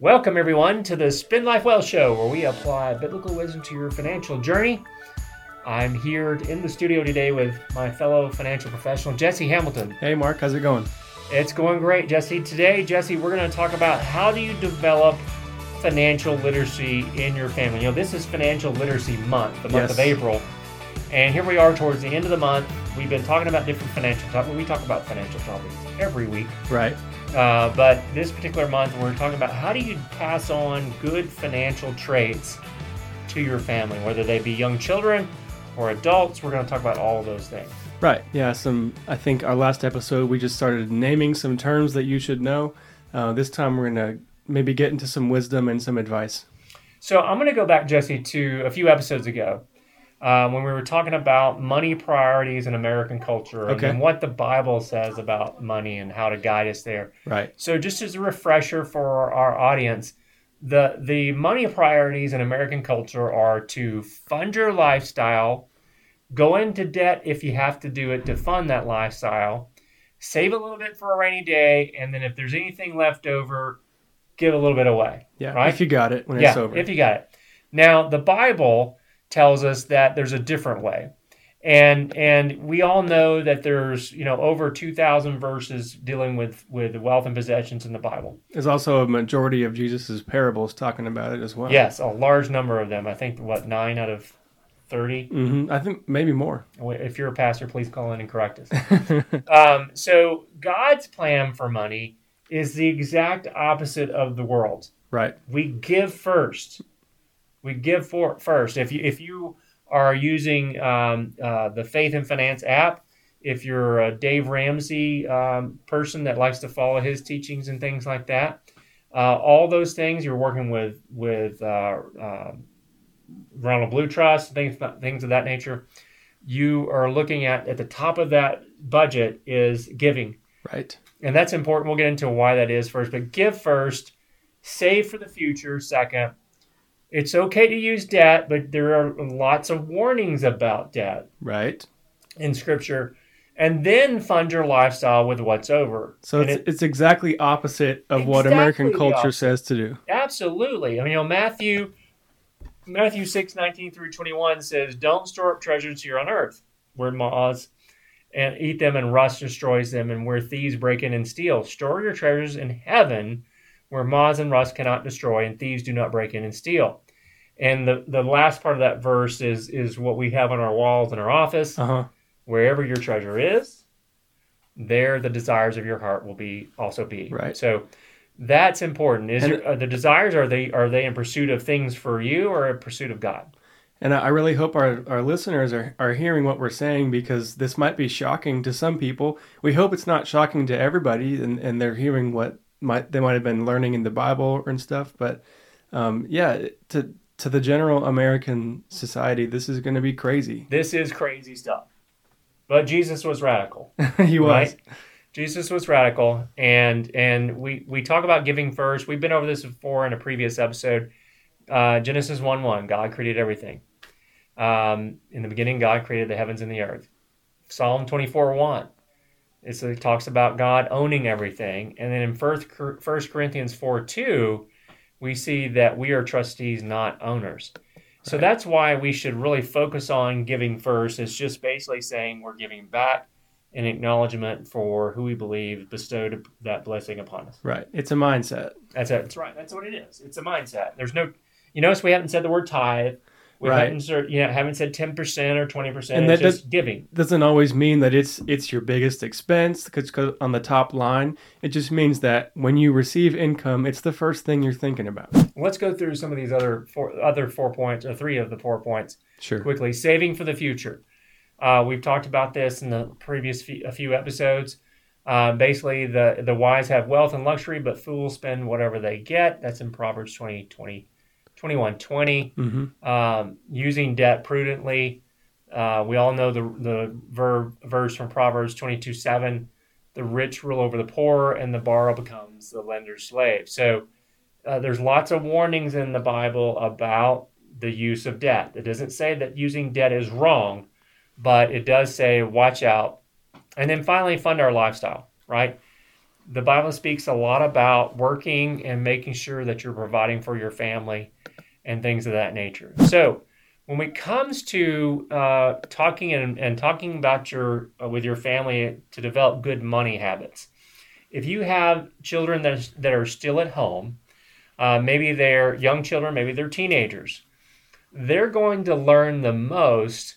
Welcome, everyone, to the Spend Life Well Show, where we apply biblical wisdom to your financial journey. I'm here in the studio today with my fellow financial professional, Jesse Hamilton. Hey, Mark, how's it going? It's going great, Jesse. Today, Jesse, we're going to talk about how do you develop financial literacy in your family. You know, this is Financial Literacy Month, the month Yes. of April. And here we are towards the end of the month. We've been talking about different financial topics. We talk about financial topics every week. Right. Uh, but this particular month, we're talking about how do you pass on good financial traits to your family, whether they be young children or adults. We're going to talk about all of those things. Right. Yeah. Some. I think our last episode we just started naming some terms that you should know. Uh, this time we're gonna maybe get into some wisdom and some advice. So I'm going to go back, Jesse, to a few episodes ago um, when we were talking about money priorities in American culture and- Okay. and what the Bible says about money and how to guide us there. Right. So, just as a refresher for our audience, the the money priorities in American culture are to fund your lifestyle, go into debt if you have to do it to fund that lifestyle, save a little bit for a rainy day, and then if there's anything left over, give a little bit away. Yeah. Right? If you got it when yeah, it's over. if you got it. Now, the Bible tells us that there's a different way. And and we all know that there's, you know, over 2000 verses dealing with with wealth and possessions in the Bible. There's also a majority of Jesus's parables talking about it as well. Yes, a large number of them. I think what 9 out of 30. hmm I think maybe more. If you're a pastor, please call in and correct us. um, so God's plan for money is the exact opposite of the world's. right. we give first. We give for first. If you if you are using um, uh, the Faith and Finance app, if you're a Dave Ramsey um, person that likes to follow his teachings and things like that, uh, all those things you're working with with uh, uh, Ronald Blue Trust, things things of that nature. You are looking at at the top of that budget is giving Right. and that's important. We'll get into why that is first, but give first, save for the future second. It's okay to use debt, but there are lots of warnings about debt Right. in Scripture. And then fund your lifestyle with what's over. So it's, it- it's exactly opposite of what American culture says to do. Absolutely. I mean, you know, Matthew Matthew 6, 19 through 21 says, Don't store up treasures here on earth, where moths and eat them and rust destroys them, and where thieves break in and steal. Store your treasures in heaven, where moths and rust cannot destroy, and thieves do not break in and steal. And the, the last part of that verse is is what we have on our walls in our office. Uh huh. Wherever your treasure is, there the desires of your heart will be also be. Right. So that's important. Is your, uh, the desires are they are they in pursuit of things for you or in pursuit of God? And I I really hope our, our listeners are, are hearing what we're saying because this might be shocking to some people. We hope it's not shocking to everybody and, and they're hearing what might they might have been learning in the Bible and stuff. But um, yeah, to to the general American society, this is going to be crazy. This is crazy stuff. But Jesus was radical. he was. Right? Jesus was radical, and and we we talk about giving first. We've been over this before in a previous episode. Uh, Genesis one one, God created everything. Um, in the beginning, God created the heavens and the earth. Psalm twenty four one, it's, it talks about God owning everything, and then in First First Corinthians four two, we see that we are trustees, not owners. So Right. that's why we should really focus on giving first. It's just basically saying we're giving back an acknowledgement for who we believe bestowed that blessing upon us. Right. It's a mindset. That's it. That's right. That's what it is. It's a mindset. There's no, you notice we haven't said the word tithe. We Right. haven't, said- you know, haven't said ten percent or twenty percent. And It's that just giving. Doesn't always mean that it's it's your biggest expense because on the top line, it just means that when you receive income, it's the first thing you're thinking about. Let's go through some of these other four, other four points or three of the four points Sure. quickly. Saving for the future. Uh, we've talked about this in the previous few, a few episodes. Uh, basically, the the wise have wealth and luxury, but fools spend whatever they get. That's in Proverbs 20, 20 21, 20. hmm Um, using debt prudently. Uh, we all know the the verb, verse from Proverbs 22, 7. The rich rule over the poor, and the borrower becomes the lender's slave. So uh, there's lots of warnings in the Bible about the use of debt. It doesn't say that using debt is wrong, but it does say watch out. And then finally, fund our lifestyle, right? The Bible speaks a lot about working and making sure that you're providing for your family and things of that nature. So, when it comes to uh, talking and, and, talking about your uh, with your family to develop good money habits, if you have children that, that are still at home, uh, maybe they're young children, maybe they're teenagers, they're going to learn the most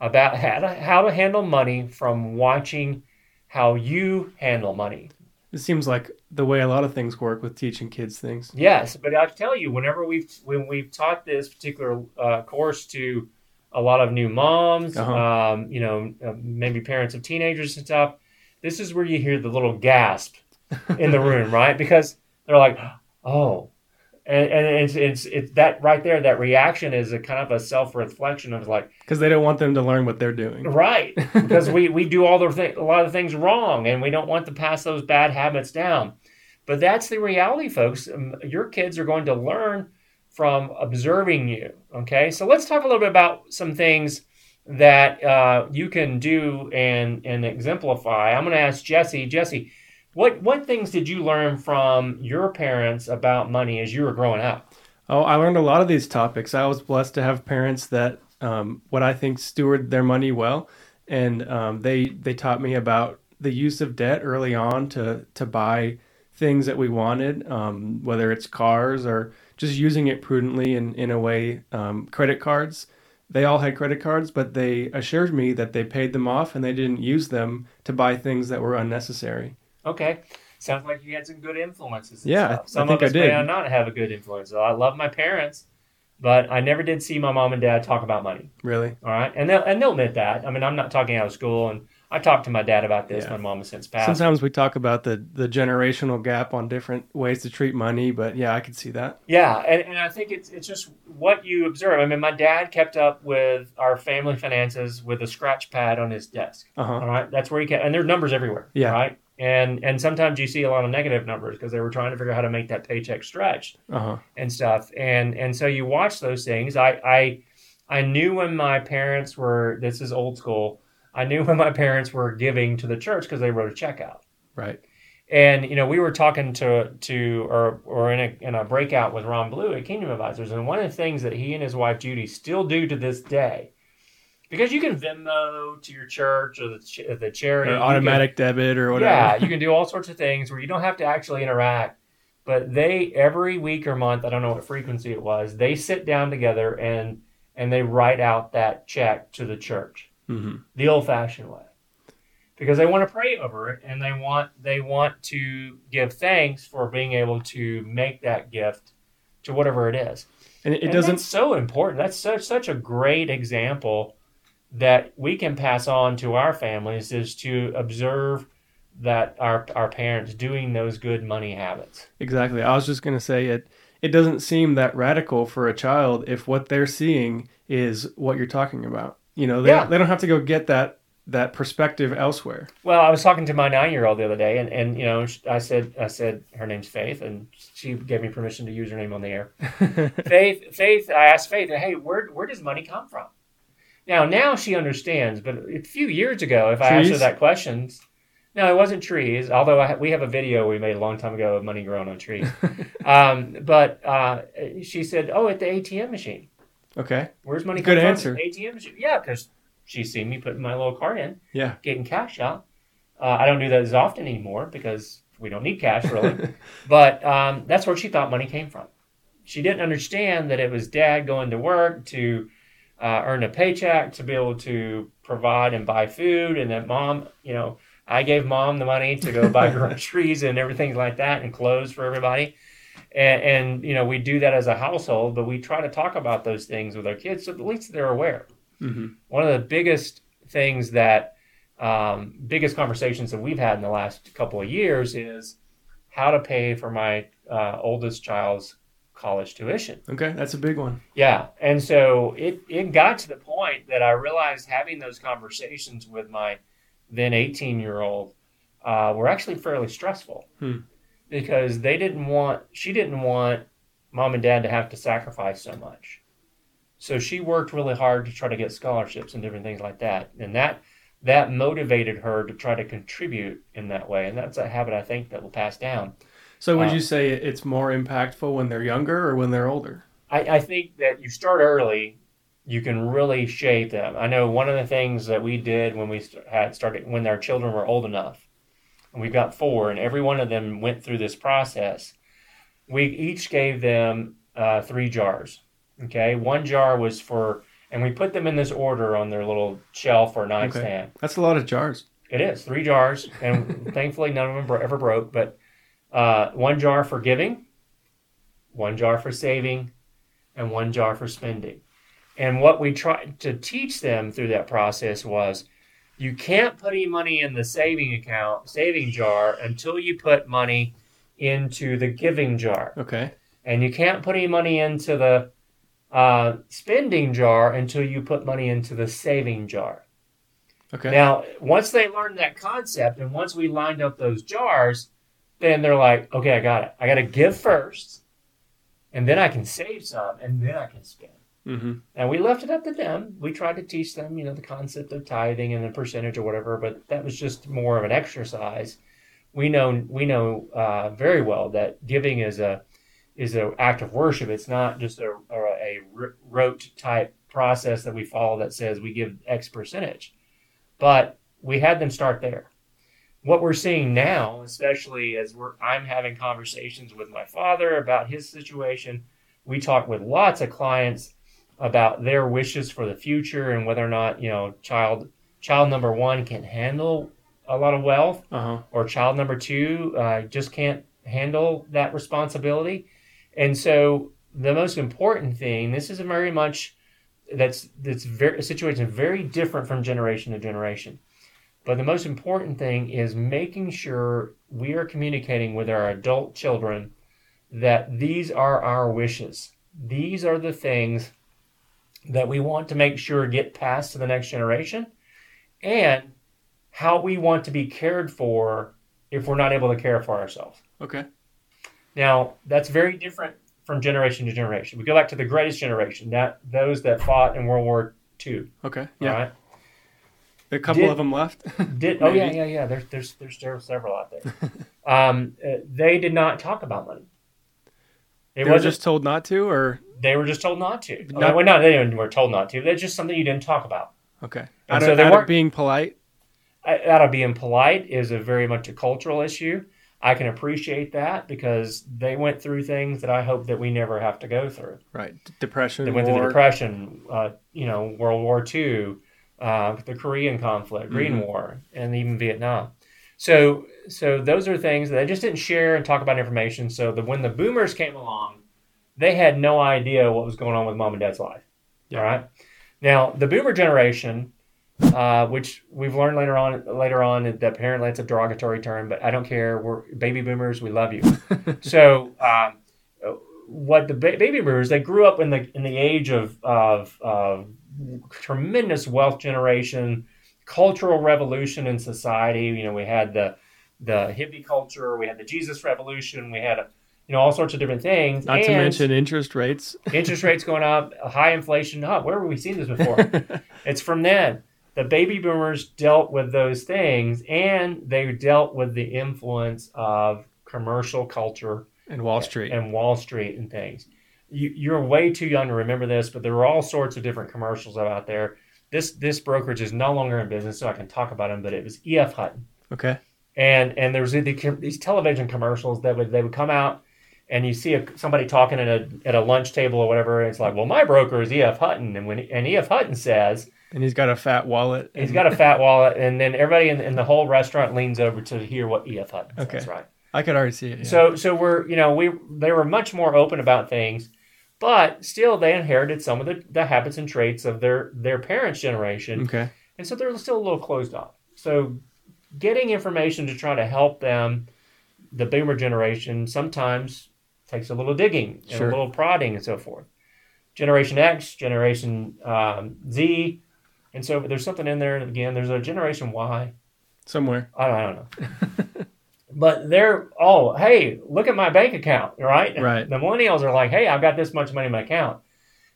about how to, how to handle money from watching how you handle money. It seems like the way a lot of things work with teaching kids things. Yes, but I tell you, whenever we've when we've taught this particular uh, course to a lot of new moms, uh-huh. um, you know, uh, maybe parents of teenagers and stuff, this is where you hear the little gasp in the room, right? Because they're like, "Oh, and, and it's, it's it's that right there that reaction is a kind of a self-reflection of like because they don't want them to learn what they're doing. Right. Because we we do all the th- a lot of things wrong and we don't want to pass those bad habits down. But that's the reality folks. Um, your kids are going to learn from observing you okay? So let's talk a little bit about some things that uh, you can do and and exemplify. I'm going to ask jesse. Jesse what what things did you learn from your parents about money as you were growing up? Oh, I learned a lot of these topics. I was blessed to have parents that um, what I think steward their money well, and um, they they taught me about the use of debt early on to to buy things that we wanted, um, whether it's cars or just using it prudently in in a way. Um, credit cards. They all had credit cards, but they assured me that they paid them off and they didn't use them to buy things that were unnecessary. Okay. Sounds like you had some good influences. yeah, stuff. some I think of us I did. may not have a good influence. I love my parents, but I never did see my mom and dad talk about money. Really? All right, and they'll and they'll admit that. I mean, I'm not talking out of school, and I talked to my dad about this. Yeah. My mom has since passed. Sometimes we talk about the the generational gap on different ways to treat money, but yeah, I could see that. Yeah, and, and I think it's it's just what you observe. I mean, my dad kept up with our family finances with a scratch pad on his desk. Uh-huh. All right, that's where he kept, and there's numbers everywhere. Yeah. Right and and sometimes you see a lot of negative numbers because they were trying to figure out how to make that paycheck stretch uh-huh. and stuff. And and so you watch those things. I i i knew when my parents were this is old school. I knew when my parents were giving to the church because they wrote a check out. Right. And you know we were talking to to or or in a in a breakout with ron blue at kingdom advisors. And one of the things that he and his wife judy still do to this day because you can Venmo to your church or the, ch- the charity, or automatic can, debit or whatever. Yeah, you can do all sorts of things where you don't have to actually interact. But they every week or month, I don't know what frequency it was, they sit down together and and they write out that check to the church, mm-hmm. the old-fashioned way, because they want to pray over it and they want they want to give thanks for being able to make that gift to whatever it is. And it, and doesn't so important. That's such such a great example that we can pass on to our families is to observe that our our parents doing those good money habits. Exactly. I was just going to say it it doesn't seem that radical for a child if what they're seeing is what you're talking about. You know, they yeah. don't, they don't have to go get that that perspective elsewhere. Well, I was talking to my 9-year-old the other day and and you know, I said I said her name's Faith and she gave me permission to use her name on the air. Faith Faith I asked Faith, "Hey, where where does money come from?" Now, now she understands, but a few years ago, if I asked her that question, no, it wasn't trees. Although I, we have a video we made a long time ago of money growing on trees. um, but uh, she said, "Oh, at the ATM machine." Okay. Where's money? Good from? answer. ATM machine. Yeah, because she's seen me putting my little card in. Yeah. Getting cash out. Uh, I don't do that as often anymore because we don't need cash really. but um, that's where she thought money came from. She didn't understand that it was dad going to work to uh, earn a paycheck to be able to provide and buy food, and that mom, you know, I gave mom the money to go buy groceries and everything like that, and clothes for everybody. And, and, you know, we do that as a household, but we try to talk about those things with our kids so at least they're aware. Mm-hmm. One of the biggest things that, um, biggest conversations that we've had in the last couple of years is how to pay for my uh, oldest child's college tuition. Okay, that's a big one. Yeah, and so it it got to the point that I realized having those conversations with my then 18 year old uh, were actually fairly stressful hmm. because they didn't want she didn't want mom and dad to have to sacrifice so much. So she worked really hard to try to get scholarships and different things like that, and that that motivated her to try to contribute in that way. And that's a habit I think that will pass down. So would Uh, you say it's more impactful when they're younger or when they're older? I, I think that you start early, you can really shape them. I know one of the things that we did when we had started when our children were old enough, and we've got four, and every one of them went through this process. We each gave them uh, three jars. Okay, one jar was for, and we put them in this order on their little shelf or nightstand. That's a lot of jars. It is three jars, and thankfully none of them ever broke. But uh, one jar for giving, one jar for saving, and one jar for spending. And what we tried to teach them through that process was, you can't put any money in the saving account, saving jar, until you put money into the giving jar, Okay. and you can't put any money into the uh, spending jar until you put money into the saving jar. Okay. Now, once they learned that concept and once we lined up those jars, then they're like, okay, I got it. I got to give first, and then I can save some, and then I can spend. hmm And we left it up to them. We tried to teach them, you know, the concept of tithing and the percentage or whatever, but that was just more of an exercise. We know we know uh, very well that giving is a is an act of worship. It's not just a, a, a rote type process that we follow that says we give X percentage. But we had them start there. What we're seeing now, especially as we're I'm having conversations with my father about his situation, we talk with lots of clients about their wishes for the future and whether or not you know child child number one can handle a lot of wealth Uh huh. or child number two uh, just can't handle that responsibility and so the most important thing this is very much that's that's very a situation very different from generation to generation but the most important thing is making sure we are communicating with our adult children that these are our wishes these are the things that we want to make sure get passed to the next generation and how we want to be cared for if we're not able to care for ourselves. Okay. Now, that's very different from generation to generation. We go back to the greatest generation, that those that fought in World War II. Okay. Yeah. Right. A couple Did- of them left. Did oh yeah yeah yeah. There's there's there's several out there. um, uh, they did not talk about money. It they were just told not to, or they were just told not to. Not- well, not they were told not to. That's just something you didn't talk about. okay. And Out, so of, they out weren't- being polite. Out of being polite is a very much a cultural issue. I can appreciate that because they went through things that I hope that we never have to go through. Right. Depression. They went through the. Depression, uh, you know, World War II, uh, the Korean conflict, Green Mhm. War, and even Vietnam. So, so those are things that they just didn't share and talk about information. So, the, when the Boomers came along, they had no idea what was going on with mom and dad's life. Yeah. All right. Now, the Boomer generation, uh, which we've learned later on, later on that apparently it's a derogatory term, but I don't care. We're baby boomers. We love you. so, um, what the ba- baby boomers they grew up in the in the age of of, of tremendous wealth generation, cultural revolution in society. You know, we had the the hippie culture, we had the Jesus revolution, we had you know all sorts of different things. Not to mention interest rates. interest rates going up, high inflation. Oh, where have we seen this before? it's from then. The baby boomers dealt with those things, and they dealt with the influence of commercial culture and Wall Street. and Wall Street and things. You, you're way too young to remember this, but there were all sorts of different commercials out there. This this brokerage is no longer in business, so I can talk about them. But it was E.F. Hutton, okay. and and there was the, these television commercials that would they would come out, and you see a, somebody talking at a at a lunch table or whatever, and it's like, well, my broker is E.F. Hutton, and when and E.F. Hutton says And he's got a fat wallet. he's got a fat wallet, and then everybody in, in the whole restaurant leans over to hear what E.F. Hutton says. Okay. Right. I could already see it. yeah. So so we're you know we they were much more open about things, but still they inherited some of the, the habits and traits of their their parents' generation, okay. and so they're still a little closed off. So getting information to try to help them, the boomer generation, sometimes takes a little digging and Sure. a little prodding and so forth. Generation X, Generation um, Z, and so there's something in there. And again, there's a Generation Y. Somewhere. I don't, I don't know. but they're, oh, hey, look at my bank account, right? Right. The millennials are like, hey, I've got this much money in my account.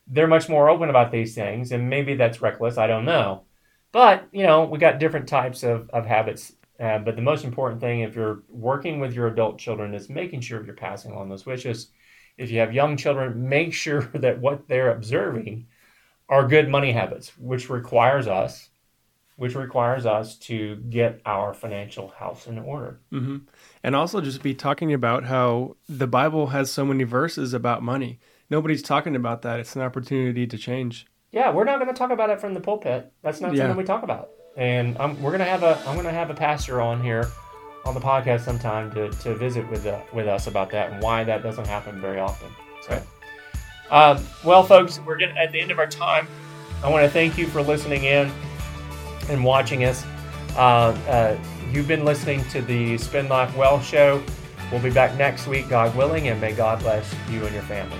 They're much more open about these things, and maybe that's reckless. I don't know. But you know, we got different types of of habits. Uh, but the most important thing, if you're working with your adult children, is making sure you're passing along those wishes. If you have young children, make sure that what they're observing are good money habits, which requires us, which requires us to get our financial house in order. hmm And also just be talking about how the Bible has so many verses about money. Nobody's talking about that. It's an opportunity to change. Yeah, we're not going to talk about it from the pulpit. That's not Yeah. something we talk about. And I'm, we're going to have a I'm going to have a pastor on here on the podcast sometime to, to visit with uh, with us about that and why that doesn't happen very often. So, um, well, folks, we're getting at the end of our time. I want to thank you for listening in and watching us. Uh, uh, you've been listening to the Spend Life Well show. We'll be back next week, God willing, and may God bless you and your family.